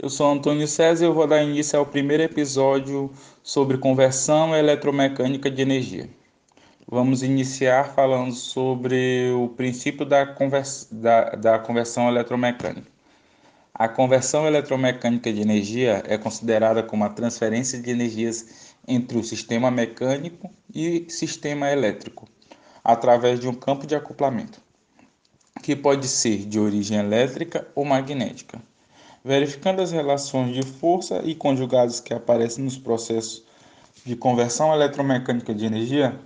Eu sou Antônio César e eu vou dar início ao primeiro episódio sobre conversão eletromecânica de energia. Vamos iniciar falando sobre o princípio da, convers da, da conversão eletromecânica. A conversão eletromecânica de energia é considerada como a transferência de energias entre o sistema mecânico e sistema elétrico, através de um campo de acoplamento, que pode ser de origem elétrica ou magnética. Verificando as relações de força e conjugados que aparecem nos processos de conversão eletromecânica de energia,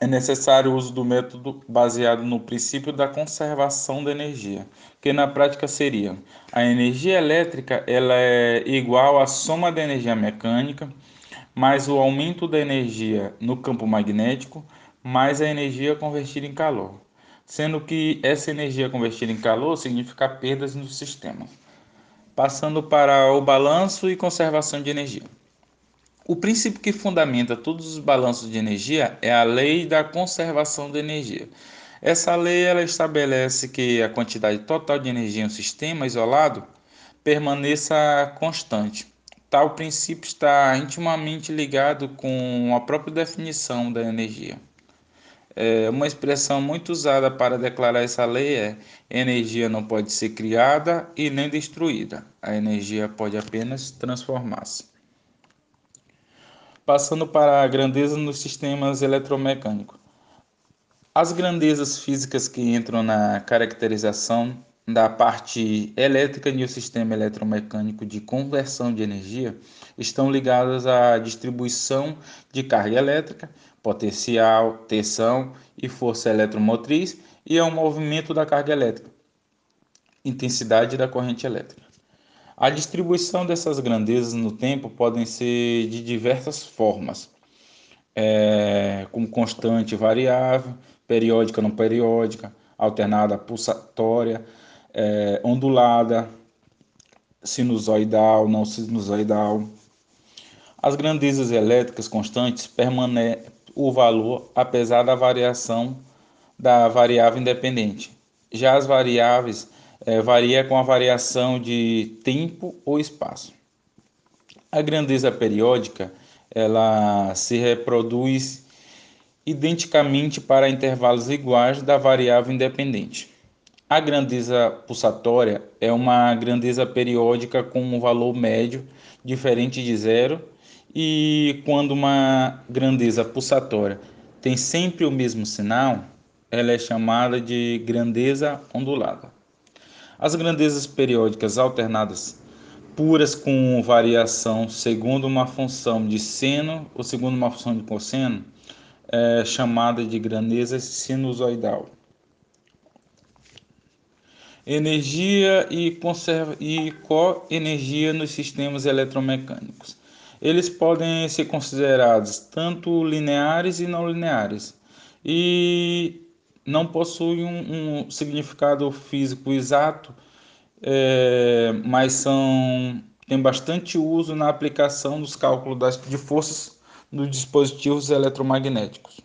é necessário o uso do método baseado no princípio da conservação da energia, que na prática seria a energia elétrica ela é igual à soma da energia mecânica mais o aumento da energia no campo magnético mais a energia convertida em calor, sendo que essa energia convertida em calor significa perdas no sistema. Passando para o balanço e conservação de energia. O princípio que fundamenta todos os balanços de energia é a lei da conservação de energia. Essa lei ela estabelece que a quantidade total de energia em um sistema isolado permaneça constante. Tal princípio está intimamente ligado com a própria definição da energia. É, uma expressão muito usada para declarar essa lei é: energia não pode ser criada e nem destruída. A energia pode apenas transformar-se passando para a grandeza nos sistemas eletromecânicos. As grandezas físicas que entram na caracterização da parte elétrica de um sistema eletromecânico de conversão de energia estão ligadas à distribuição de carga elétrica, potencial, tensão e força eletromotriz e ao movimento da carga elétrica, intensidade da corrente elétrica. A distribuição dessas grandezas no tempo podem ser de diversas formas, é, como constante variável, periódica não periódica, alternada pulsatória, é, ondulada, sinusoidal, não sinusoidal. As grandezas elétricas constantes permanecem o valor apesar da variação da variável independente. Já as variáveis é, varia com a variação de tempo ou espaço. A grandeza periódica ela se reproduz identicamente para intervalos iguais da variável independente. A grandeza pulsatória é uma grandeza periódica com um valor médio diferente de zero e quando uma grandeza pulsatória tem sempre o mesmo sinal, ela é chamada de grandeza ondulada. As grandezas periódicas alternadas puras com variação segundo uma função de seno ou segundo uma função de cosseno é chamada de grandeza sinusoidal. Energia e, conserva, e coenergia nos sistemas eletromecânicos. Eles podem ser considerados tanto lineares e não lineares. E não possui um, um significado físico exato, é, mas são tem bastante uso na aplicação dos cálculos das, de forças nos dispositivos eletromagnéticos.